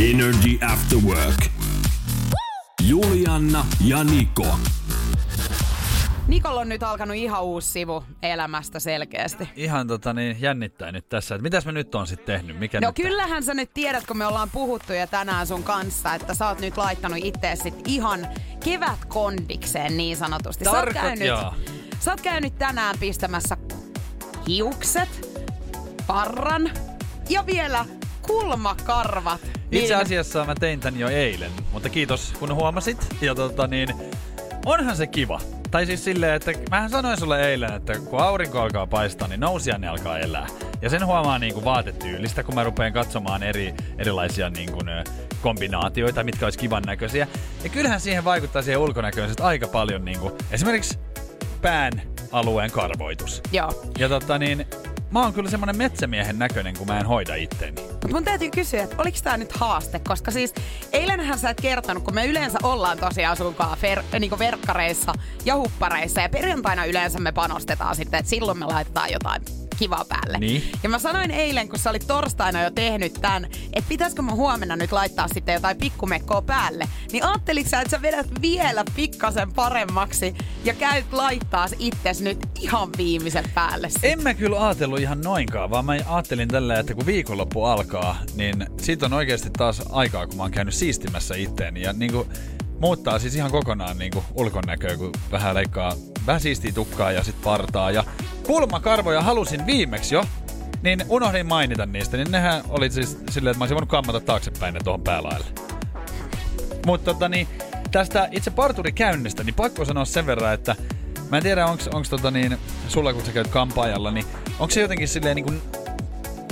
Energy After Work. Julianna ja Niko. Nikolla on nyt alkanut ihan uusi sivu elämästä selkeästi. Ihan tota niin, jännittää nyt tässä, että mitäs mä nyt on sitten tehnyt? Mikä No nyt kyllähän sä nyt tiedät, kun me ollaan puhuttu jo tänään sun kanssa, että sä oot nyt laittanut itse sit ihan kevätkondikseen niin sanotusti. Sä oot, käynyt, joo. sä oot käynyt tänään pistämässä hiukset, parran ja vielä kulmakarvat. Itse Niin- asiassa mä tein tän jo eilen, mutta kiitos kun huomasit. Ja tota niin, onhan se kiva. Tai siis silleen, että mähän sanoin sulle eilen, että kun aurinko alkaa paistaa, niin nousijanne alkaa elää. Ja sen huomaa niin kuin vaatetyylistä, kun mä rupean katsomaan eri, erilaisia niin kuin, kombinaatioita, mitkä olisi kivan näköisiä. Ja kyllähän siihen vaikuttaa siihen ulkonäköön aika paljon niin kuin, esimerkiksi pään alueen karvoitus. Joo. Ja tota niin, mä oon kyllä semmonen metsämiehen näköinen, kun mä en hoida itteeni. Mutta mun täytyy kysyä, että oliko tämä nyt haaste? Koska siis eilenhän sä et kertonut, kun me yleensä ollaan tosiaan sunkaan ver- niinku verkkareissa ja huppareissa. Ja perjantaina yleensä me panostetaan sitten, että silloin me laitetaan jotain kivaa päälle. Niin. Ja mä sanoin eilen, kun sä olit torstaina jo tehnyt tämän, että pitäisikö mä huomenna nyt laittaa sitten jotain pikkumekkoa päälle. Niin ajatteliko sä, että sä vedät vielä pikkasen paremmaksi ja käyt laittaa itses nyt ihan viimeisen päälle. sit? En mä kyllä ajatellut ihan noinkaan, vaan mä ajattelin tällä, että kun viikonloppu alkaa, niin siitä on oikeasti taas aikaa, kun mä oon käynyt siistimässä itteeni. Ja niinku muuttaa siis ihan kokonaan niinku ulkonäköä, kun vähän leikkaa vähän siistiä tukkaa ja sit partaa. Ja kulmakarvoja halusin viimeksi jo, niin unohdin mainita niistä, niin nehän oli siis silleen, että mä olisin voinut kammata taaksepäin ne tuohon päälaille. Mutta tota niin, tästä itse parturikäynnistä, niin pakko sanoa sen verran, että mä en tiedä, onks tota niin, sulla kun sä käyt kampaajalla, niin onko se jotenkin silleen niin kuin,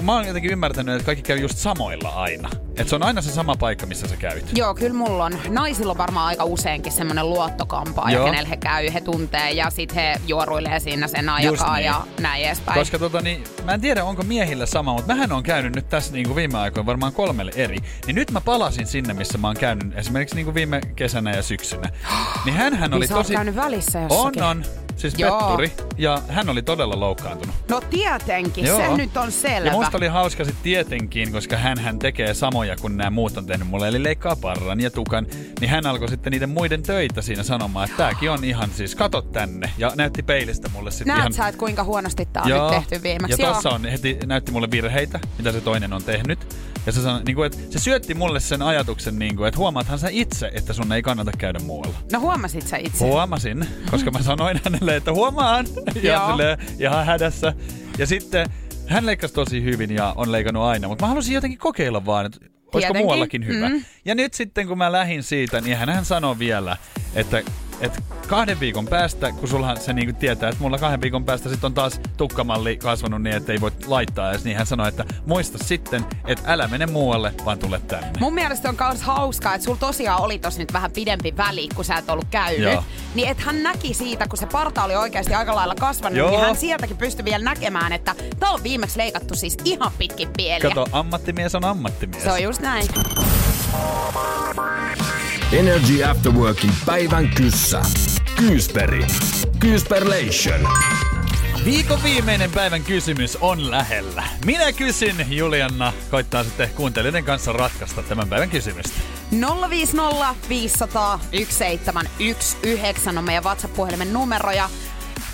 kun mä oon jotenkin ymmärtänyt, että kaikki käy just samoilla aina. Että se on aina se sama paikka, missä sä käyt. Joo, kyllä mulla on. Naisilla on varmaan aika useinkin semmoinen luottokampaa, ja Joo. kenellä he käy, he tuntee, ja sitten he juoruilee siinä sen aikaa niin. ja näin edespäin. Koska tota, niin, mä en tiedä, onko miehillä sama, mutta mähän on käynyt nyt tässä niin kuin viime aikoina varmaan kolmelle eri. Niin nyt mä palasin sinne, missä mä oon käynyt esimerkiksi niin kuin viime kesänä ja syksynä. Niin hänhän oli niin sä tosi... käynyt välissä On, jossakin. on. Siis Joo. petturi. Ja hän oli todella loukkaantunut. No tietenkin, Joo. se nyt on selvä. Ja musta oli hauska sit tietenkin, koska hän hän tekee samoja kuin nämä muut on tehnyt mulle, eli leikkaa parran ja tukan, niin hän alkoi sitten niiden muiden töitä siinä sanomaan, että tääkin on ihan siis, kato tänne, ja näytti peilistä mulle sitten Näet ihan... sä, että kuinka huonosti tää on nyt tehty viimeksi. Ja Joo. tossa on, heti näytti mulle virheitä, mitä se toinen on tehnyt. Ja se, sanoi, niin kuin, että se syötti mulle sen ajatuksen, niin kuin, että huomaathan sä itse, että sun ei kannata käydä muualla. No huomasit sä itse? Huomasin, koska mä sanoin hänelle, että huomaan. Ja silleen, ihan hädässä. Ja sitten hän leikkasi tosi hyvin ja on leikannut aina, mutta mä halusin jotenkin kokeilla vaan, että olisiko Tietenkin. muuallakin hyvä. Mm. Ja nyt sitten kun mä lähdin siitä, niin hän, hän sanoi vielä, että, että kahden viikon päästä, kun sulla se niin tietää, että mulla kahden viikon päästä sitten on taas tukkamalli kasvanut niin, että ei voi laittaa edes, niin hän sanoi, että muista sitten, että älä mene muualle, vaan tule tänne. Mun mielestä on myös hauskaa, että sulla tosiaan oli tossa nyt vähän pidempi väli, kun sä et ollut käynyt. Joo. Niin että hän näki siitä, kun se parta oli oikeasti aika lailla kasvanut, Joo. niin hän sieltäkin pystyi vielä näkemään, että tää on viimeksi leikattu siis ihan pitkin pieliä. Kato, ammattimies on ammattimies. Se on just näin. Energy After Workin päivän kyssä. Kyysperi. Kyysperlation. Viikon viimeinen päivän kysymys on lähellä. Minä kysyn, Julianna koittaa sitten kuuntelijoiden kanssa ratkaista tämän päivän kysymystä. 050 500 1719 on meidän WhatsApp-puhelimen numero ja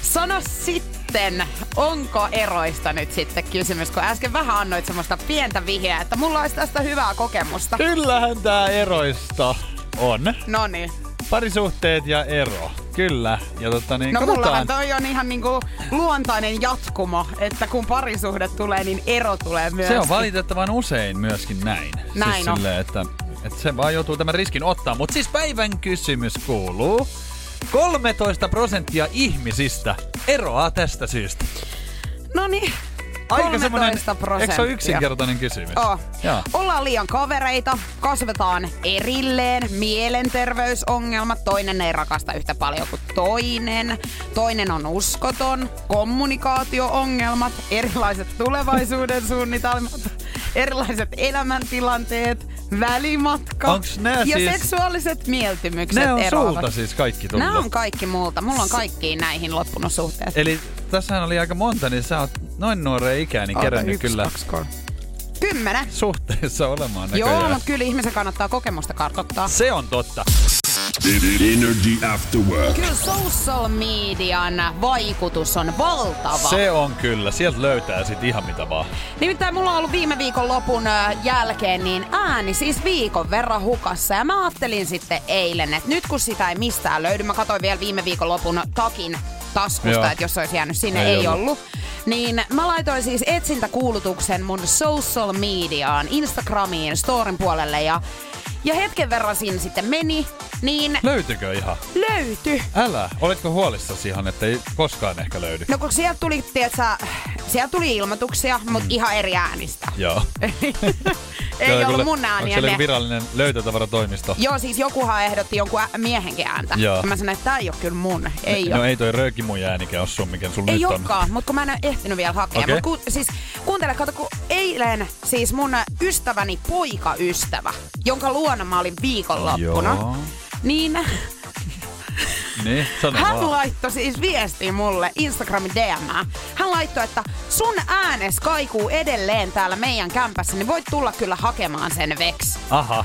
sano sitten, onko eroista nyt sitten kysymys, kun äsken vähän annoit semmoista pientä vihjeä, että mulla olisi tästä hyvää kokemusta. Kyllähän tää eroista on. No niin. Parisuhteet ja ero. Kyllä. Ja totta niin, No mullahan katsotaan. toi on ihan niinku luontainen jatkumo, että kun parisuhde tulee, niin ero tulee myös. Se on valitettavan usein myöskin näin. Näin siis on. Silleen, että, että se vaan joutuu tämän riskin ottaa. Mutta siis päivän kysymys kuuluu. 13 prosenttia ihmisistä eroaa tästä syystä. No niin, Aika semmonen, 13 eikö se ole yksinkertainen kysymys? Oh. Joo. Ollaan liian kavereita, kasvetaan erilleen, mielenterveysongelmat, toinen ei rakasta yhtä paljon kuin toinen, toinen on uskoton, kommunikaatio-ongelmat, erilaiset tulevaisuuden suunnitelmat, erilaiset elämäntilanteet, välimatka Onks nää ja siis- seksuaaliset mieltymykset Ne on eroavat. sulta siis kaikki tullut. Nämä on kaikki multa. Mulla on kaikkiin näihin loppunut suhteet. Eli tässähän oli aika monta, niin sä oot noin nuoreen ikään niin kerännyt yksi, kyllä kaksi, kolme. Kymmenen. suhteessa olemaan Joo, näköjään. mutta kyllä ihmisen kannattaa kokemusta kartoittaa. Se on totta. Energy After Work. Kyllä social median vaikutus on valtava. Se on kyllä. Sieltä löytää sit ihan mitä vaan. Nimittäin mulla on ollut viime viikon lopun jälkeen niin ääni siis viikon verran hukassa. Ja mä ajattelin sitten eilen, että nyt kun sitä ei mistään löydy, mä katsoin vielä viime viikon lopun takin taskusta, Joo. että jos olisi jäänyt sinne, Ei ei, ollut. ollut. Niin mä laitoin siis etsintäkuulutuksen mun social mediaan, Instagramiin, storin puolelle ja, ja hetken verran siinä sitten meni, niin Löytyykö ihan? löytyi. Älä. Oletko huolissasi ihan, että ei koskaan ehkä löydy? No kun sieltä tuli, tiedätkö, sieltä tuli ilmoituksia, mutta Mm. ihan eri äänistä. Joo. ei ollut Kyllä, mun Onko ääniä. siellä ne- joku virallinen löytötavaratoimisto? Joo, siis jokuhan ehdotti jonkun ä- miehenkin ääntä. Joo. Mä sanoin, että tää ei ole kyllä mun. Ei no ole. ei toi röökimun äänikä ole sun, mikä sun Ei nyt on. olekaan, mutta kun mä en ole ehtinyt vielä hakea. Okei. Mut ku, siis kuuntele, kato, kun eilen siis mun ystäväni poikaystävä, jonka luona mä olin viikonloppuna, Joo. niin Niin, sano hän vaan. laittoi siis viestiä mulle Instagramin DM. Hän laittoi, että sun äänes kaikuu edelleen täällä meidän kämpässä, niin voit tulla kyllä hakemaan sen veks. Aha.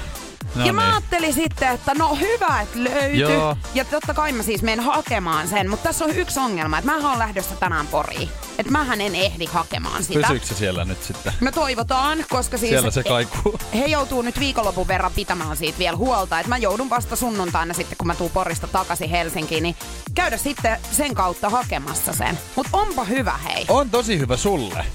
No ja mä niin. ajattelin sitten, että no hyvä, että löytyi. Joo. Ja totta kai mä siis menen hakemaan sen, mutta tässä on yksi ongelma, että mä oon lähdössä tänään Poriin. Että mähän en ehdi hakemaan sitä. Pysyykö se siellä nyt sitten? No toivotaan, koska siis Siellä se kaikuu. he joutuu nyt viikonlopun verran pitämään siitä vielä huolta. Että mä joudun vasta sunnuntaina sitten, kun mä tuun Porista takaisin Helsinkiin, niin käydä sitten sen kautta hakemassa sen. Mut onpa hyvä hei. On tosi hyvä sulle.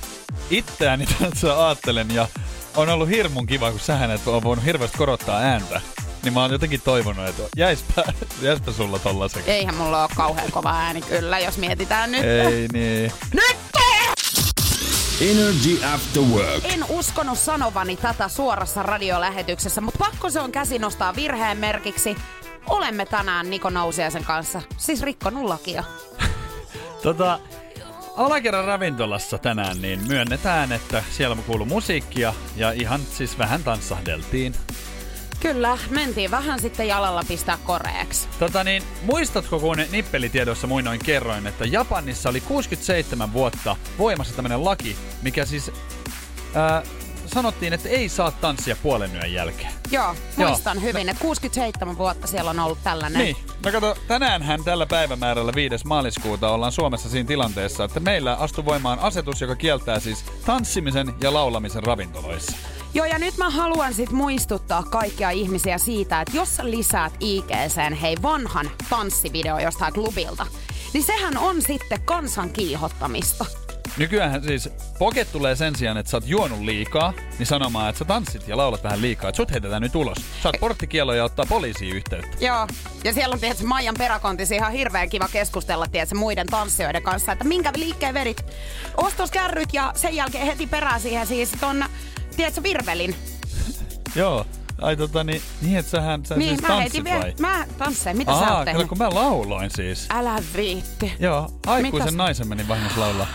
Itseäni tässä ajattelen ja on ollut hirmun kiva, kun sähän et ole voinut hirveästi korottaa ääntä. Niin mä oon jotenkin toivonut, että jäispä, jäispä sulla tollaseksi. Eihän mulla ole kauhean kova ääni kyllä, jos mietitään nyt. Ei niin. Nyt! Energy After Work. En uskonut sanovani tätä suorassa radiolähetyksessä, mutta pakko se on käsi nostaa virheen merkiksi. Olemme tänään Niko Nousiaisen kanssa, siis rikkonut lakia. Tota, alakerran ravintolassa tänään niin myönnetään, että siellä kuuluu musiikkia ja ihan siis vähän tanssahdeltiin. Kyllä, mentiin vähän sitten jalalla pistää koreeksi. Tota niin, muistatko kun nippelitiedossa muinoin kerroin, että Japanissa oli 67 vuotta voimassa tämmönen laki, mikä siis ää, sanottiin, että ei saa tanssia puolen yön jälkeen. Joo, Joo. muistan hyvin, että 67 vuotta siellä on ollut tällainen. Niin, no kato, tänäänhän tällä päivämäärällä 5. maaliskuuta ollaan Suomessa siinä tilanteessa, että meillä astuu voimaan asetus, joka kieltää siis tanssimisen ja laulamisen ravintoloissa. Joo, ja nyt mä haluan sit muistuttaa kaikkia ihmisiä siitä, että jos sä lisäät IGCen hei vanhan tanssivideo jostain klubilta, niin sehän on sitten kansan kiihottamista. Nykyään siis Poket tulee sen sijaan, että sä oot juonut liikaa, niin sanomaan, että sä tanssit ja laulat vähän liikaa, että sut heitetään nyt ulos. Saat porttikielo ja ottaa poliisiin yhteyttä. Joo, ja siellä on tietysti Maijan peräkontissa ihan hirveän kiva keskustella tietysti, muiden tanssijoiden kanssa, että minkä liikkeen vedit. Ostoskärryt ja sen jälkeen heti perään siihen siis ton, tiedätkö, virvelin. Joo. Ai tota niin, niin että sähän sä niin, siis mä tanssit vielä, vai? mä tanssein, mitä sä Aa, oot kyllä tehnyt? kun mä lauloin siis. Älä viitti. Joo, aikuisen Mitäs? naisen menin vahingossa laulaa.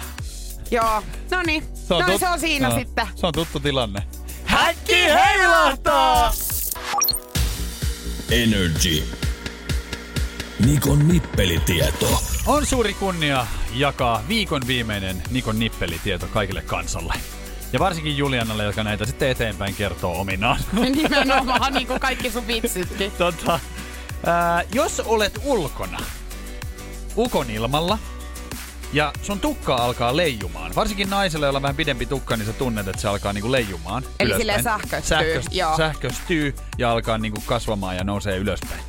Joo, no niin, Se on, no tut- se on siinä Joo, sitten. Se on tuttu tilanne. Häkki heilahtaa! Energy. Nikon nippelitieto. On suuri kunnia jakaa viikon viimeinen Nikon nippelitieto kaikille kansalle. Ja varsinkin Julianalle, joka näitä sitten eteenpäin kertoo ominaan. Nimenomaan, niin kuin kaikki sun vitsitkin. tota, ää, jos olet ulkona, ukon ilmalla, ja sun tukka alkaa leijumaan. Varsinkin naisella, jolla on vähän pidempi tukka, niin sä tunnet, että se alkaa niinku leijumaan. Eli ylöspäin. silleen sähköstyy, Sähköst- joo. sähköstyy ja alkaa niinku kasvamaan ja nousee ylöspäin.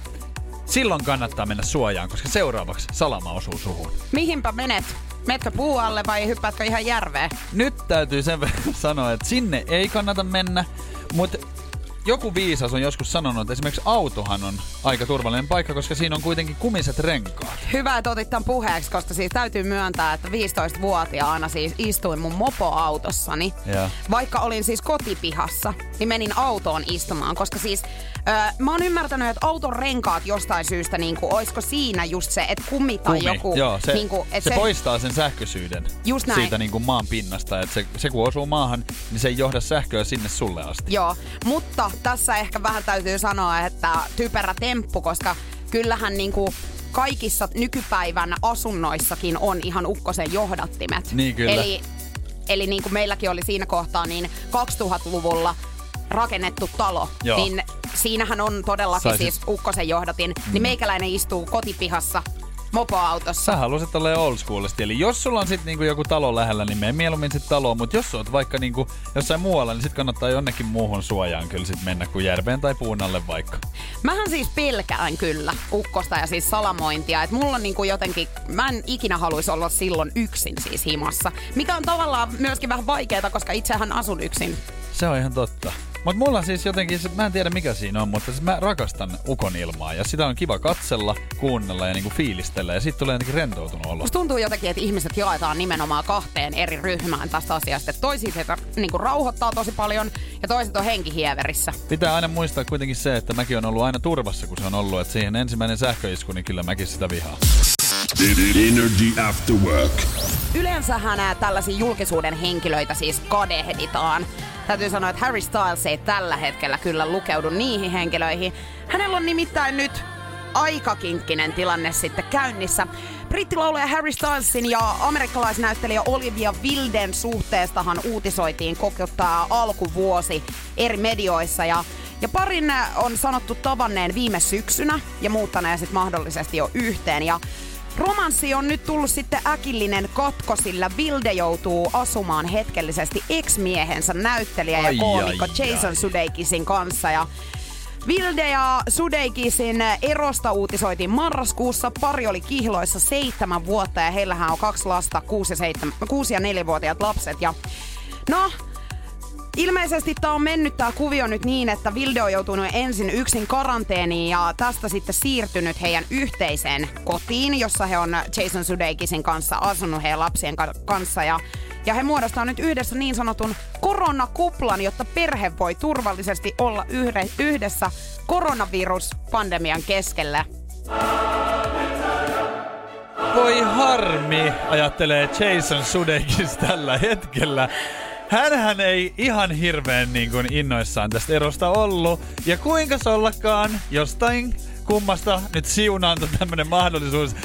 Silloin kannattaa mennä suojaan, koska seuraavaksi salama osuu suhun. Mihinpä menet? Metkö puu alle vai hyppäätkö ihan järveen? Nyt täytyy sen verran sanoa, että sinne ei kannata mennä, mutta joku viisas on joskus sanonut, että esimerkiksi autohan on aika turvallinen paikka, koska siinä on kuitenkin kumiset renkaat. Hyvä, että otit tämän puheeksi, koska siis täytyy myöntää, että 15-vuotiaana siis istuin mun mopoautossani. Ja. Vaikka olin siis kotipihassa, niin menin autoon istumaan, koska siis öö, mä oon ymmärtänyt, että auton renkaat jostain syystä, niin kuin, olisiko siinä just se, että kumi tai Kumi. joku... Joo, se, niin kuin, se, että se, poistaa sen sähköisyyden Just näin. siitä niin kuin maan pinnasta. Että se, se kun osuu maahan, niin se ei johda sähköä sinne sulle asti. Joo, mutta tässä ehkä vähän täytyy sanoa, että typerä temppu, koska kyllähän niinku kaikissa nykypäivän asunnoissakin on ihan ukkosen johdattimet. Niin, kyllä. Eli, eli niin kuin meilläkin oli siinä kohtaa, niin 2000-luvulla rakennettu talo, Joo. niin siinähän on todellakin Saisit- siis ukkosen johdatin, mm. niin meikäläinen istuu kotipihassa mopoautossa. Sä haluaisit olla old schoolisti. Eli jos sulla on sitten niinku joku talo lähellä, niin mene mieluummin sit taloon. Mutta jos oot vaikka niinku jossain muualla, niin sit kannattaa jonnekin muuhun suojaan kyllä sit mennä kuin järveen tai puun alle vaikka. Mähän siis pelkään kyllä ukkosta ja siis salamointia. Että mulla on niinku jotenkin, mä en ikinä haluaisi olla silloin yksin siis himassa. Mikä on tavallaan myöskin vähän vaikeaa, koska itsehän asun yksin. Se on ihan totta. Mutta mulla siis jotenkin, mä en tiedä mikä siinä on, mutta siis mä rakastan ukon ilmaa. Ja sitä on kiva katsella, kuunnella ja niinku fiilistellä. Ja sit tulee jotenkin rentoutunut olo. Musta tuntuu jotenkin, että ihmiset jaetaan nimenomaan kahteen eri ryhmään tästä asiasta. Että toisia se niinku rauhoittaa tosi paljon ja toiset on henkihieverissä. Pitää aina muistaa kuitenkin se, että mäkin on ollut aina turvassa, kun se on ollut. Että siihen ensimmäinen sähköisku, niin kyllä mäkin sitä vihaan. Energy After Work. Yleensähän nää tällaisia julkisuuden henkilöitä siis kadehditaan. Täytyy sanoa, että Harry Styles ei tällä hetkellä kyllä lukeudu niihin henkilöihin. Hänellä on nimittäin nyt aika kinkkinen tilanne sitten käynnissä. Brittilaulaja Harry Stylesin ja amerikkalaisnäyttelijä Olivia Wilden suhteestahan uutisoitiin koko alkuvuosi eri medioissa ja ja parin on sanottu tavanneen viime syksynä ja muuttaneen sitten mahdollisesti jo yhteen. Ja Romanssi on nyt tullut sitten äkillinen katko, sillä Vilde joutuu asumaan hetkellisesti ex-miehensä näyttelijä ja Ai, koomikko ai, Jason ai. Sudeikisin kanssa. Ja Vilde ja Sudeikisin erosta uutisoitiin marraskuussa. Pari oli kihloissa seitsemän vuotta ja heillähän on kaksi lasta, kuusi ja, seitsemän, kuusi ja nelivuotiaat lapset. Ja no, Ilmeisesti tämä on mennyt tämä kuvio nyt niin, että Vilde on joutunut ensin yksin karanteeniin ja tästä sitten siirtynyt heidän yhteiseen kotiin, jossa he on Jason Sudeikisin kanssa asunut heidän lapsien ka- kanssa. Ja, ja he muodostaa nyt yhdessä niin sanotun koronakuplan, jotta perhe voi turvallisesti olla yhde, yhdessä koronaviruspandemian keskellä. Voi harmi, ajattelee Jason Sudeikis tällä hetkellä. Hänhän ei ihan hirveän niin kuin innoissaan tästä erosta ollut. Ja kuinka ollakaan jostain kummasta nyt siunaantui tämmönen mahdollisuus.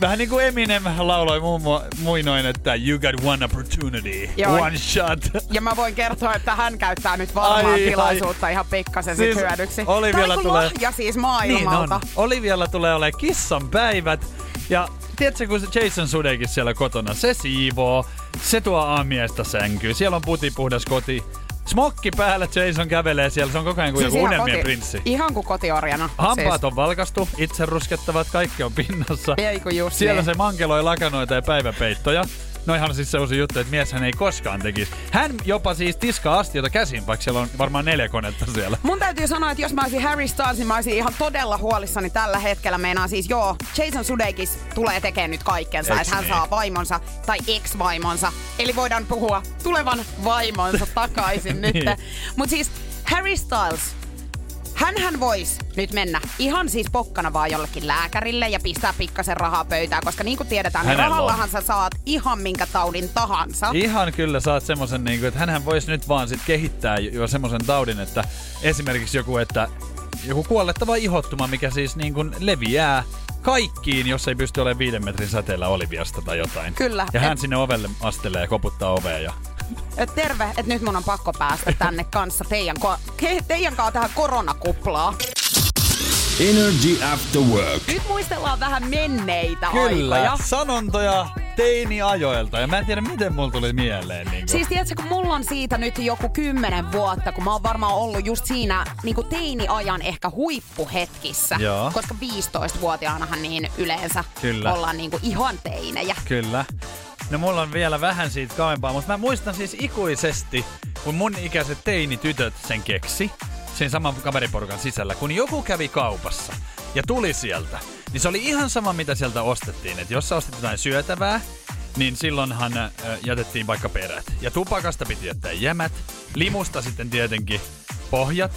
Vähän niin kuin Eminem lauloi muun mu- muinoin, että you got one opportunity, Joo. one shot. Ja mä voin kertoa, että hän käyttää nyt varmaan Ai, ai. tilaisuutta ihan pikkasen Siis siis hyödyksi. Olivialla Tää on tulee- lahja siis Niin maailmalta. on. Olivialla tulee olemaan kissan päivät. Ja tiedätkö, kun Jason Sudeikis siellä kotona, se siivoo, se tuo aamiaista sänkyyn, siellä on putipuhdas koti. Smokki päällä Jason kävelee siellä, se on koko ajan kuin joku Siis ihan unelmien koti- prinssi. Ihan kuin kotiorjana. Hampaat on valkastu, itse ruskettavat, kaikki on pinnassa. Ei kun just Siellä niin. se mankeloi lakanoita ja päiväpeittoja. Noihan on siis sellaisia juttuja, että mieshän ei koskaan tekisi. Hän jopa siis tiskaa astiota käsin, vaikka siellä on varmaan neljä konetta siellä. Mun täytyy sanoa, että jos mä olisin Harry Styles, niin mä olisin ihan todella huolissani tällä hetkellä. Meinaa siis, joo, Jason Sudeikis tulee tekemään nyt kaikkensa, että hän niin? saa vaimonsa tai ex-vaimonsa. Eli voidaan puhua tulevan vaimonsa takaisin nyt. Niin. Mut siis Harry Styles, Hänhän voisi nyt mennä ihan siis pokkana vaan jollekin lääkärille ja pistää pikkasen rahaa pöytään, koska niin kuin tiedetään, niin Hänellä on. rahallahan sä saat ihan minkä taudin tahansa. Ihan kyllä saat semmoisen, niin kuin, että hänhän voisi nyt vaan sit kehittää jo semmoisen taudin, että esimerkiksi joku, että joku kuolettava ihottuma, mikä siis niin kuin leviää kaikkiin, jos ei pysty olemaan viiden metrin säteellä Oliviasta tai jotain. Kyllä. Ja hän Et- sinne ovelle astelee ja koputtaa ovea ja terve, että nyt mun on pakko päästä tänne kanssa teidän, ko- ke- teidän kanssa tähän koronakuplaan. Energy After Work. Nyt muistellaan vähän menneitä Kyllä, aikoja. sanontoja teini-ajoilta. Ja mä en tiedä, miten mulla tuli mieleen. Niin kuin. Siis tiedätkö, kun mulla on siitä nyt joku kymmenen vuotta, kun mä oon varmaan ollut just siinä niin kuin teini-ajan ehkä huippuhetkissä. Joo. Koska 15-vuotiaanahan niin yleensä Kyllä. ollaan niin kuin ihan teinejä. Kyllä. No mulla on vielä vähän siitä kauempaa, mutta mä muistan siis ikuisesti, kun mun ikäiset teinitytöt sen keksi. siinä saman kaveriporukan sisällä, kun joku kävi kaupassa ja tuli sieltä, niin se oli ihan sama, mitä sieltä ostettiin. Että jos sä ostit jotain syötävää, niin silloinhan äh, jätettiin vaikka perät. Ja tupakasta piti jättää jämät, limusta sitten tietenkin pohjat.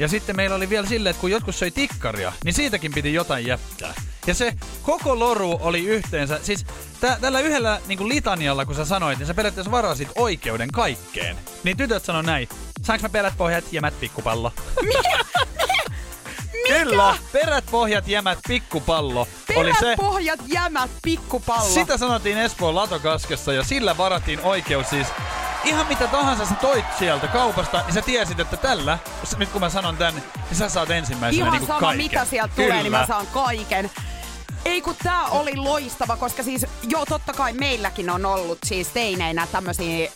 Ja sitten meillä oli vielä silleen, että kun jotkut söi tikkaria, niin siitäkin piti jotain jättää. Ja se koko loru oli yhteensä, siis tä, tällä yhdellä niin litanialla, kun sä sanoit, niin sä periaatteessa varasit oikeuden kaikkeen. Niin tytöt sanoi näin, saanko mä perät, pohjat, jämät, pikkupallo? Kyllä, perät, pohjat, jämät, pikkupallo oli se. Peräpohjat, jämät, pikkupallo. Sitä sanottiin Espoon latokaskessa ja sillä varattiin oikeus siis ihan mitä tahansa sä toit sieltä kaupasta, niin sä tiesit, että tällä, nyt kun mä sanon tän, niin sä saat ensimmäisenä Ihan niin sama kaiken. mitä sieltä Kyllä. tulee, niin mä saan kaiken. Ei kun tää oli loistava, koska siis joo totta kai meilläkin on ollut siis teineinä tämmösiä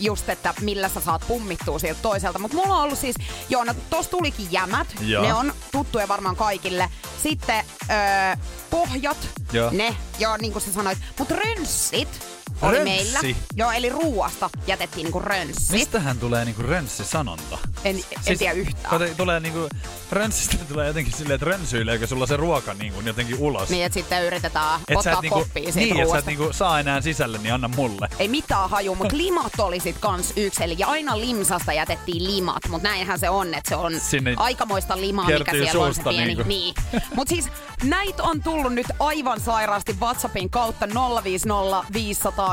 just, että millä sä saat pummittua sieltä toiselta. Mutta mulla on ollut siis, joo, no tossa tulikin jämät. Joo. Ne on tuttuja varmaan kaikille. Sitten öö, pohjat, Joo. ne, joo niin kuin sä sanoit. Mutta rönssit oli Rönssi? meillä. Joo, eli ruuasta jätettiin niinku rönssit. Mistähän tulee niinku rönssi-sanonta? En, en tiedä yhtään. kato, tulee niinku, rönssistä tulee jotenkin silleen, että rönsyileekö sulla se ruoka niinku jotenkin ulos? Niin, että sitten yritetään Et ottaa et niinku, koppia siitä niin, että sä et niinku saa enää sisälle, niin anna mulle. Ei mitään haju, mutta limat oli sit kans yksi. Eli aina limsasta jätettiin limat, mutta näinhän se on, että se on Sinne aikamoista limaa, mikä siellä on se pieni. niinku. Niin. Mutta siis näitä on tullut nyt aivan sairaasti WhatsAppin kautta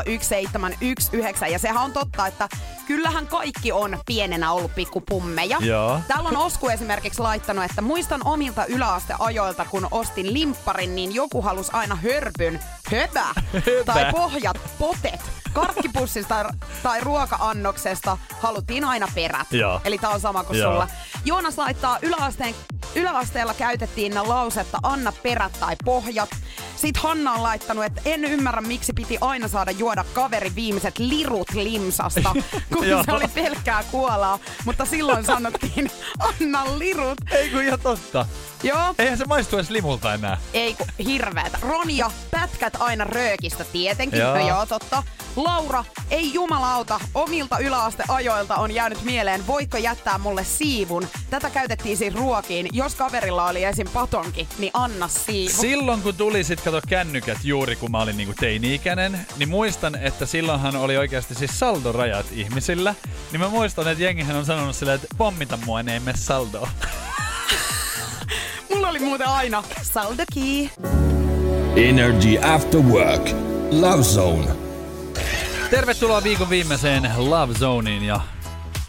050501719 ja sehän on totta, että kyllähän kaikki on pienenä ollut pikkupummeja. Joo. Täällä on Osku esimerkiksi laittanut, että muistan omilta yläasteajoilta, kun ostin limpparin, niin joku halusi aina hörpyn höbä, tai pohjat potet. Karkkipussista tai, tai ruoka-annoksesta haluttiin aina perät. Joo. Eli tää on sama kuin Joo. sulla. Joonas laittaa yläasteen, yläasteella käytettiin lausetta anna perät tai pohjat. Sitten Hanna on laittanut, että en ymmärrä miksi piti aina saada juoda kaveri viimeiset lirut limsasta, kun se oli pelkkää kuolaa. Mutta silloin sanottiin anna lirut. Ei kun ihan totta. Joo. Eihän se maistu edes limulta enää. Ei kun hirveetä. Ronja, pätkät aina röökistä tietenkin. Joo. No joo, totta. Laura, ei jumalauta, omilta yläasteajoilta on jäänyt mieleen, voitko jättää mulle siivun? Tätä käytettiin siis ruokiin. Jos kaverilla oli esim. patonki, niin anna siivu. Silloin kun tuli sit kato kännykät juuri kun mä olin niinku teini-ikäinen, niin muistan, että silloinhan oli oikeasti siis saldorajat ihmisillä. Niin mä muistan, että jengihän on sanonut silleen, että pommita mua, niin ei mene saldoa. Mulla oli muuten aina saldoki. Energy After Work. Love Zone. Tervetuloa viikon viimeiseen Love Zoneen ja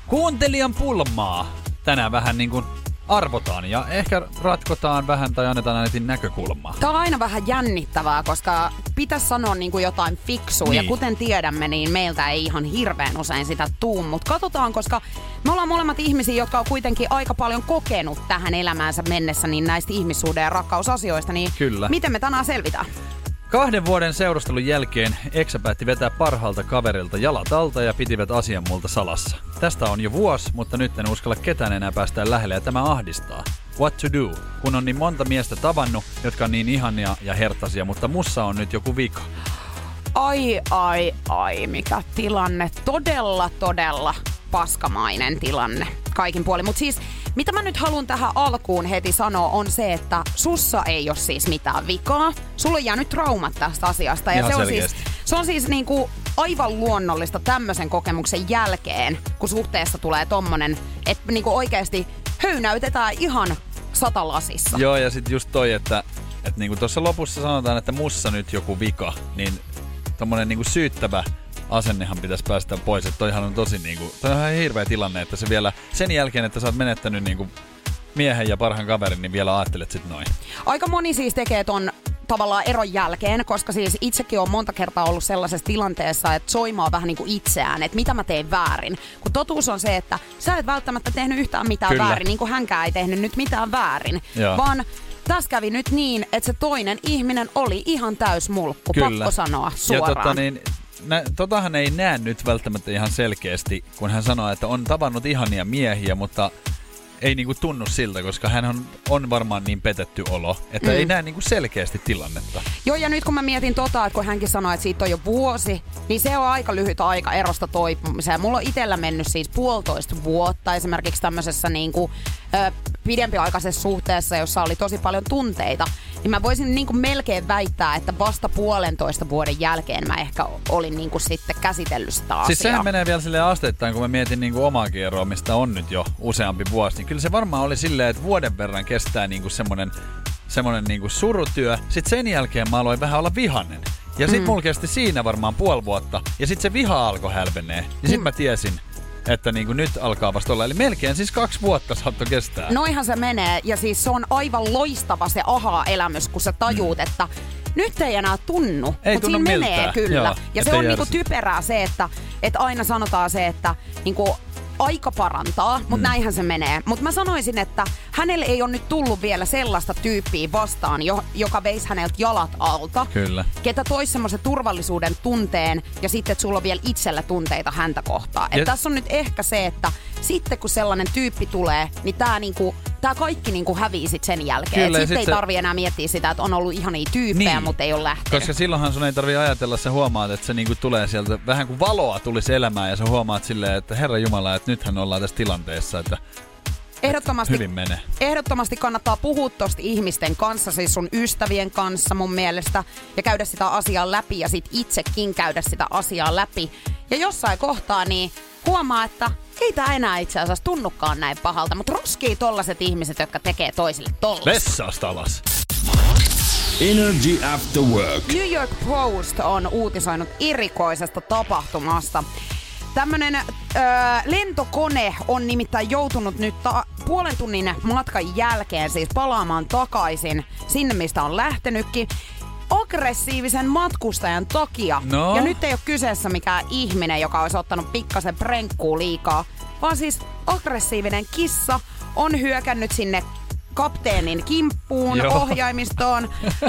kuuntelijan pulmaa. Tänään vähän niin kuin arvotaan ja ehkä ratkotaan vähän tai annetaan ainakin näkökulmaa. Tämä on aina vähän jännittävää, koska pitäisi sanoa niin kuin jotain fiksua. Niin. Ja kuten tiedämme, niin meiltä ei ihan hirveän usein sitä tuu. Mutta katsotaan, koska me ollaan molemmat ihmisiä, jotka on kuitenkin aika paljon kokenut tähän elämäänsä mennessä niin näistä ihmissuhde- ja rakkausasioista. Niin Kyllä. miten me tänään selvitään? Kahden vuoden seurustelun jälkeen Eksä päätti vetää parhaalta kaverilta jalat alta ja pitivät asian multa salassa. Tästä on jo vuosi, mutta nyt en uskalla ketään enää päästää lähelle ja tämä ahdistaa. What to do, kun on niin monta miestä tavannut, jotka on niin ihania ja hertasia, mutta mussa on nyt joku vika. Ai, ai, ai, mikä tilanne. Todella, todella paskamainen tilanne kaikin puolin. Mutta siis, mitä mä nyt haluan tähän alkuun heti sanoa, on se, että sussa ei ole siis mitään vikaa. Sulla on jäänyt traumat tästä asiasta. Ja Ihan se on siis, se on siis niinku aivan luonnollista tämmöisen kokemuksen jälkeen, kun suhteessa tulee tommonen, että niinku oikeasti höynäytetään ihan satalasissa. Joo, ja sitten just toi, että, että niinku tuossa lopussa sanotaan, että mussa nyt joku vika, niin tommonen niinku syyttävä asennehan pitäisi päästä pois. Että toihan on tosi niinku, toi on ihan hirveä tilanne, että se vielä sen jälkeen, että sä oot menettänyt niinku miehen ja parhaan kaverin, niin vielä ajattelet sit noin. Aika moni siis tekee ton tavallaan eron jälkeen, koska siis itsekin on monta kertaa ollut sellaisessa tilanteessa, että soimaa vähän niin kuin itseään, että mitä mä teen väärin. Kun totuus on se, että sä et välttämättä tehnyt yhtään mitään Kyllä. väärin, niin kuin hänkään ei tehnyt nyt mitään väärin. Joo. Vaan tässä kävi nyt niin, että se toinen ihminen oli ihan täys mulkku, pakko sanoa suoraan. Ja tota, niin, nä, totahan ei näe nyt välttämättä ihan selkeästi, kun hän sanoo, että on tavannut ihania miehiä, mutta ei niinku tunnu siltä, koska hän on, on varmaan niin petetty olo, että mm. ei näe niinku selkeästi tilannetta. Joo, ja nyt kun mä mietin tota, että kun hänkin sanoi, että siitä on jo vuosi, niin se on aika lyhyt aika erosta toipumiseen. Mulla on itsellä mennyt siis puolitoista vuotta esimerkiksi tämmöisessä niinku, ö, pidempiaikaisessa suhteessa, jossa oli tosi paljon tunteita. Niin mä voisin niinku melkein väittää, että vasta puolentoista vuoden jälkeen mä ehkä olin niinku sitten käsitellyt sitä asiaa. Siis sehän menee vielä sille asteittain, kun mä mietin niinku omaa kierroa, mistä on nyt jo useampi vuosi, niin kyllä se varmaan oli silleen, että vuoden verran kestää niinku semmonen, semmonen niinku surutyö. Sitten sen jälkeen mä aloin vähän olla vihanen. Ja sit mm. mulla kesti siinä varmaan puoli vuotta. Ja sit se viha alkoi hälvenee. Ja sit mm. mä tiesin, että niinku nyt alkaa vasta olla. Eli melkein siis kaksi vuotta saattoi kestää. Noihan se menee. Ja siis se on aivan loistava se aha-elämys, kun sä tajuut, mm. että nyt ei enää tunnu, Ei mutta tunnu siinä miltään. menee kyllä. Joo, ja se on niinku typerää se, että, että aina sanotaan se, että niinku aika parantaa, mutta mm. näinhän se menee. Mutta mä sanoisin, että hänelle ei ole nyt tullut vielä sellaista tyyppiä vastaan, jo, joka veisi häneltä jalat alta. Kyllä. Ketä toisi semmoisen turvallisuuden tunteen ja sitten, että sulla on vielä itsellä tunteita häntä kohtaan. Et Ja- tässä on nyt ehkä se, että sitten kun sellainen tyyppi tulee, niin tää niinku, tää kaikki niinku hävii sit sen jälkeen. Kyllä, Sitten sit ei se- tarvi enää miettiä sitä, että on ollut ihania tyyppejä, Niin. mutta ei ole lähtenyt. Koska silloinhan sun ei tarvi ajatella, sä huomaat, että se niinku tulee sieltä vähän kuin valoa tulisi elämään ja sä huomaat silleen, että Herra Jumala, että nythän ollaan tässä tilanteessa, että Ehdottomasti, hyvin menee. ehdottomasti kannattaa puhua tosta ihmisten kanssa, siis sun ystävien kanssa mun mielestä, ja käydä sitä asiaa läpi ja sit itsekin käydä sitä asiaa läpi. Ja jossain kohtaa niin huomaa, että ei tää enää itse asiassa tunnukaan näin pahalta, mutta roskii tollaset ihmiset, jotka tekee toisille tollasta. Vessasta alas. Energy After Work. New York Post on uutisoinut erikoisesta tapahtumasta. Tämmönen öö, lentokone on nimittäin joutunut nyt ta- puolen tunnin matkan jälkeen siis palaamaan takaisin sinne, mistä on lähtenytkin aggressiivisen matkustajan takia. No? Ja nyt ei ole kyseessä mikään ihminen, joka olisi ottanut pikkasen prenkkuu liikaa, vaan siis aggressiivinen kissa on hyökännyt sinne kapteenin kimppuun, Joo. ohjaimistoon.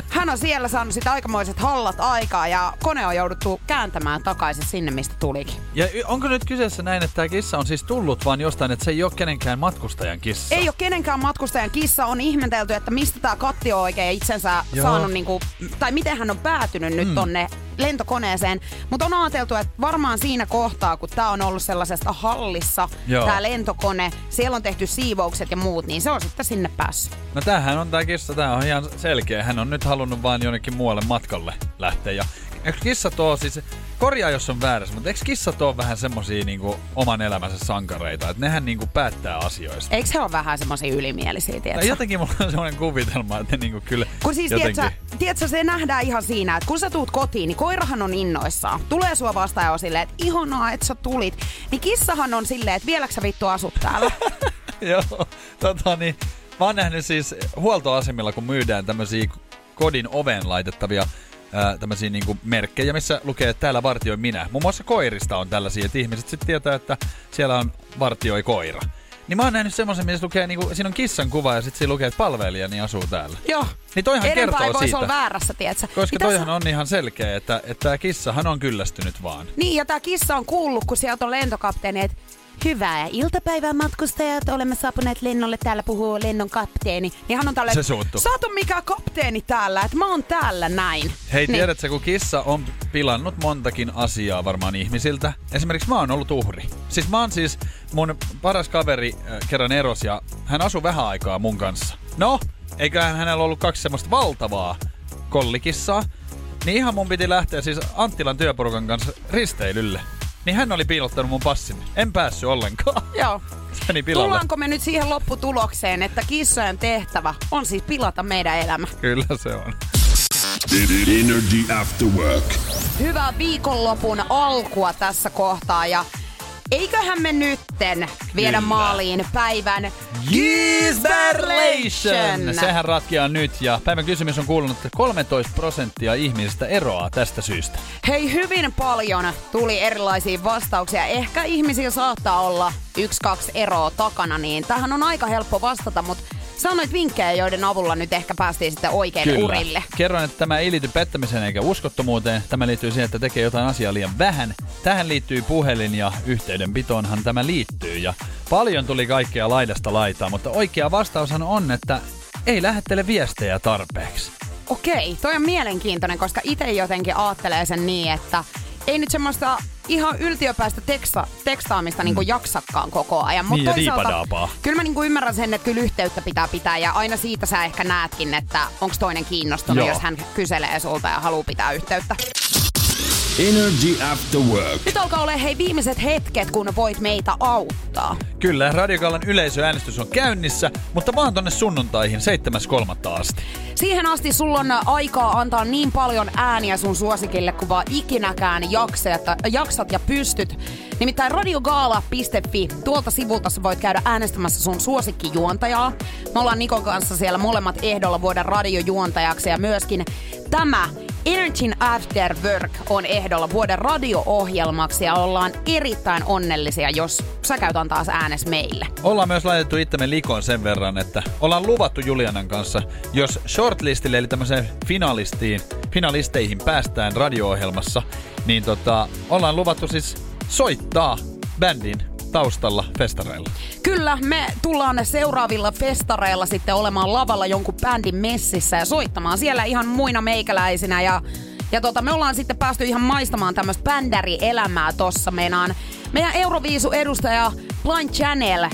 Hän on siellä saanut sitä aikamoiset hallat aikaa ja kone on jouduttu kääntämään takaisin sinne, mistä tulikin. Ja onko nyt kyseessä näin, että tämä kissa on siis tullut vaan jostain, että se ei ole kenenkään matkustajan kissa? Ei ole kenenkään matkustajan kissa. On ihmetelty, että mistä tämä katti on oikein itsensä Joo. saanut, niinku, tai miten hän on päätynyt nyt Mm. tonne lentokoneeseen. Mutta on ajateltu, että varmaan siinä kohtaa, kun tämä on ollut sellaisesta hallissa, tämä lentokone, siellä on tehty siivoukset ja muut, niin se on sitten sinne päässyt. No tämähän on tää kissa, tää on ihan selkeä. Hän on nyt halunnut vaan jonnekin muualle matkalle lähteä. Ja eikö kissa tuo siis, korjaa jos on väärässä, mutta eikö kissa tuo vähän semmosia niinku oman elämänsä sankareita, että nehän niinku päättää asioista. Eikö he ole vähän semmoisia ylimielisiä, tiedätkö? jotenkin mulla on semmoinen kuvitelma, että ne niinku kyllä Kun siis, jotenkin... tiedätkö, tiedätkö, se nähdään ihan siinä, että kun sä tuut kotiin, niin koirahan on innoissaan. Tulee sua vastaan ja on silleen, että ihanaa, että sä tulit. Niin kissahan on silleen, että vieläkö sä vittu asut täällä? Joo, tota niin, mä oon nähnyt siis huoltoasemilla, kun myydään tämmösiä kodin oveen laitettavia ää, tämmöisiä niinku merkkejä, missä lukee, että täällä vartioi minä. Muun muassa koirista on tällaisia, että ihmiset sitten tietää, että siellä on vartioi koira. Niin mä oon nähnyt semmoisen, missä lukee, niinku, siinä on kissan kuva ja sitten siinä lukee, että palvelijani asuu täällä. Joo. Niin toihan Enempää kertoo ei voisi siitä. olla väärässä, tiedätkö? Koska Niin tässä- toihan on ihan selkeä, että, että tämä kissahan on kyllästynyt vaan. Niin, ja tämä kissa on kuullut, kun sieltä on lentokapteeni, että Hyvää iltapäivää matkustajat, olemme saapuneet lennolle, täällä puhuu lennon kapteeni. Niin hän on tälleen, Se suuttuu. sä oot on mikään kapteeni täällä, että mä oon täällä näin. Hei, niin. tiedätkö, kun kissa on pilannut montakin asiaa varmaan ihmisiltä. Esimerkiksi mä oon ollut uhri. Siis mä oon siis, mun paras kaveri äh, kerran eros ja hän asui vähän aikaa mun kanssa. No, eiköhän hänellä ollut kaksi semmoista valtavaa kollikissaa. Niin ihan mun piti lähteä siis Anttilan työporukan kanssa risteilylle. Niin hän oli piilottanut mun passin. En päässyt ollenkaan. Joo. Se meni pilalle. Tullaanko me nyt siihen lopputulokseen, että kissojen tehtävä on siis pilata meidän elämä? Kyllä se on. Energy After Work. Hyvää viikonlopun alkua tässä kohtaa ja eiköhän me nytten viedä Kyllä. maaliin päivän Gisberlation! Sehän ratkeaa nyt ja päivän kysymys on kuulunut, että 13 prosenttia ihmisistä eroaa tästä syystä. Hei, hyvin paljon tuli erilaisia vastauksia. Ehkä ihmisillä saattaa olla yksi, kaksi eroa takana, niin tähän on aika helppo vastata, mutta sanoit vinkkejä, joiden avulla nyt ehkä päästiin sitten oikein urille. Kerroin, että tämä ei liity pettämiseen eikä uskottomuuteen. Tämä liittyy siihen, että tekee jotain asiaa liian vähän. Tähän liittyy puhelin ja yhteydenpitoonhan tämä liittyy. Ja Paljon tuli kaikkea laidasta laitaa, mutta oikea vastaushan on, että ei lähettele viestejä tarpeeksi. Okei, toi on mielenkiintoinen, koska itse jotenkin ajattelee sen niin, että ei nyt semmoista ihan yltiöpäistä teksta, tekstaamista mm. niin jaksakaan koko ajan. Mut niin, toisaalta, kyllä mä niin kuin ymmärrän sen, että kyllä yhteyttä pitää pitää ja aina siitä sä ehkä näetkin, että onko toinen kiinnostunut, Joo. jos hän kyselee sulta ja haluaa pitää yhteyttä. Energy After Work. Nyt alkaa olla hei viimeiset hetket, kun voit meitä auttaa. Kyllä, Radiokallan yleisöäänestys on käynnissä, mutta vaan tonne sunnuntaihin 7.3. asti. Siihen asti sulla on aikaa antaa niin paljon ääniä sun suosikille, kun vaan ikinäkään jaksat, jaksat ja pystyt. Nimittäin radiogaala.fi, tuolta sivulta sä voit käydä äänestämässä sun suosikkijuontajaa. Me ollaan Nikon kanssa siellä molemmat ehdolla vuoden radiojuontajaksi ja myöskin tämä Energyn After Work on ehdolla vuoden radio-ohjelmaksi ja ollaan erittäin onnellisia, jos sä käyt taas äänes meille. Ollaan myös laitettu itsemme likoon sen verran, että ollaan luvattu Julianan kanssa, jos shortlistille eli tämmöiseen finalistiin, finalisteihin päästään radio-ohjelmassa, niin tota, ollaan luvattu siis soittaa bändin taustalla festareilla. Kyllä, me tullaan seuraavilla festareilla sitten olemaan lavalla jonkun bändin messissä ja soittamaan siellä ihan muina meikäläisinä ja ja tota, me ollaan sitten päästy ihan maistamaan tämmöistä bändärielämää tossa. Meinaan meidän Euroviisu-edustaja Blind Channel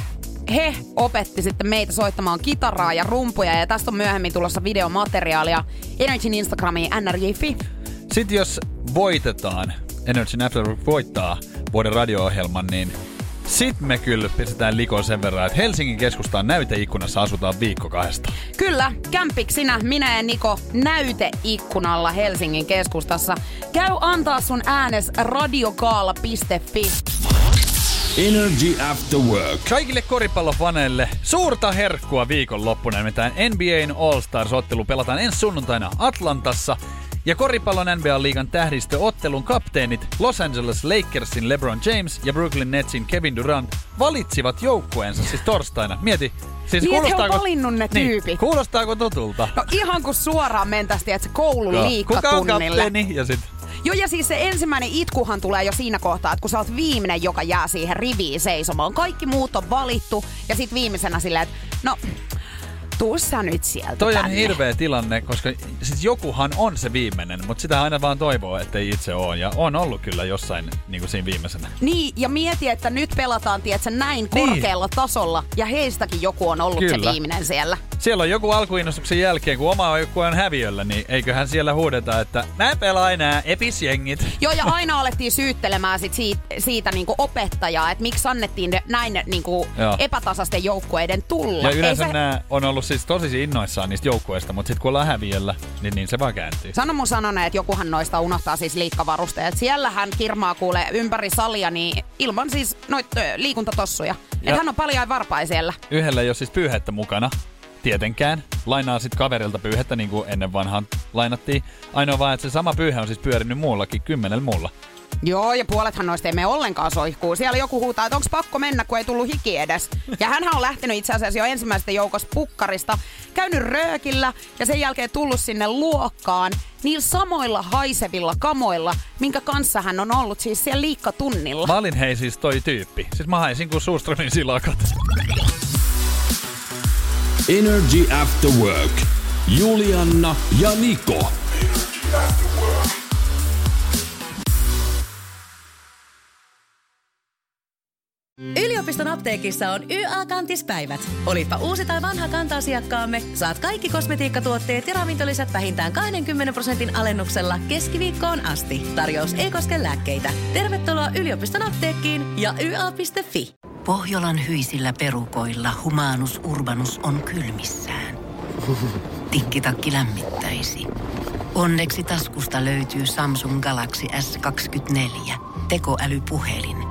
he opetti sitten meitä soittamaan kitaraa ja rumpuja ja tästä on myöhemmin tulossa videomateriaalia Energyn Instagramiin nrj.fi. Sitten jos voitetaan, Energy After voittaa vuoden radio-ohjelman, niin sitten me kyllä pistetään likoon sen verran, että Helsingin keskustaan näyteikkunassa asutaan viikko kahdesta. Kyllä, kämpiksinä minä ja Niko näyteikkunalla Helsingin keskustassa. Käy antaa sun äänes radiokaala.fi. Energy After Work. Kaikille koripallofaneille suurta herkkua viikonloppuna, nimittäin NBAn All-Stars-ottelu pelataan ensi sunnuntaina Atlantassa – ja koripallon NBA-liigan tähdistöottelun kapteenit Los Angeles Lakersin LeBron James ja Brooklyn Netsin Kevin Durant valitsivat joukkueensa siis torstaina. Mieti, Siis niin, että he on valinnut ne niin, tyypit. Kuulostaako tutulta? No ihan kuin suoraan mentästi, että se koulun Joo. liikkatunnille. Kuka on ja sit... Joo, ja siis se ensimmäinen itkuhan tulee jo siinä kohtaa, että kun sä oot viimeinen, joka jää siihen riviin seisomaan. Kaikki muut on valittu, ja sit viimeisenä silleen, että no, tuu sä nyt sieltä Toi tänne. on hirveä tilanne, koska siis jokuhan on se viimeinen, mutta sitä aina vaan toivoo, ettei itse ole. Ja on ollut kyllä jossain niin kuin siinä viimeisenä. Niin, ja mieti, että nyt pelataan, tiedätkö, näin niin. korkealla tasolla, ja heistäkin joku on ollut kyllä. se viimeinen siellä. Siellä on joku alkuinnostuksen jälkeen, kun oma joku on häviöllä, niin eiköhän siellä huudeta, että näin pelaa enää episjengit. Joo, ja aina alettiin syyttelemään sit siitä, siitä niinku opettajaa, että miksi annettiin näin niinku epätasaisten joukkueiden tulla. Ja yleensä se... nämä on ollut siis tosi innoissaan niistä joukkueista, mutta sitten kun ollaan häviöllä, niin, niin se vaan kääntyy. Sano mun sanoneet, että jokuhan noista unohtaa siis liikkavarusteet. Siellähän kirmaa kuulee ympäri salia, niin ilman siis noita liikuntatossuja. Että hän on paljon varpai siellä. Yhdellä ei ole siis pyyhettä mukana, tietenkään. Lainaa sitten kaverilta pyyhettä, niin kuin ennen vanhaan lainattiin. Ainoa vaan, että se sama pyyhe on siis pyörinyt muullakin, kymmenellä muulla. Joo, ja puolethan noista ei mene ollenkaan soihkuu. Siellä joku huutaa, että onko pakko mennä, kun ei tullut hiki edes. Ja hän on lähtenyt itse asiassa jo ensimmäisestä joukosta pukkarista, käynyt röökillä ja sen jälkeen tullut sinne luokkaan niillä samoilla haisevilla kamoilla, minkä kanssa hän on ollut siis siellä liikkatunnilla. Mä olin hei siis toi tyyppi. Siis mä haisin kuin Suustromin silakat. Energy After Work. Julianna ja Niko. Yliopiston apteekissa on YA-kantispäivät. Olipa uusi tai vanha kanta-asiakkaamme, saat kaikki kosmetiikkatuotteet ja ravintolisät vähintään 20 prosentin alennuksella keskiviikkoon asti. Tarjous ei koske lääkkeitä. Tervetuloa yliopiston apteekkiin ja YA.fi. Pohjolan hyisillä perukoilla humanus urbanus on kylmissään. Tikkitakki lämmittäisi. Onneksi taskusta löytyy Samsung Galaxy S24 tekoälypuhelin.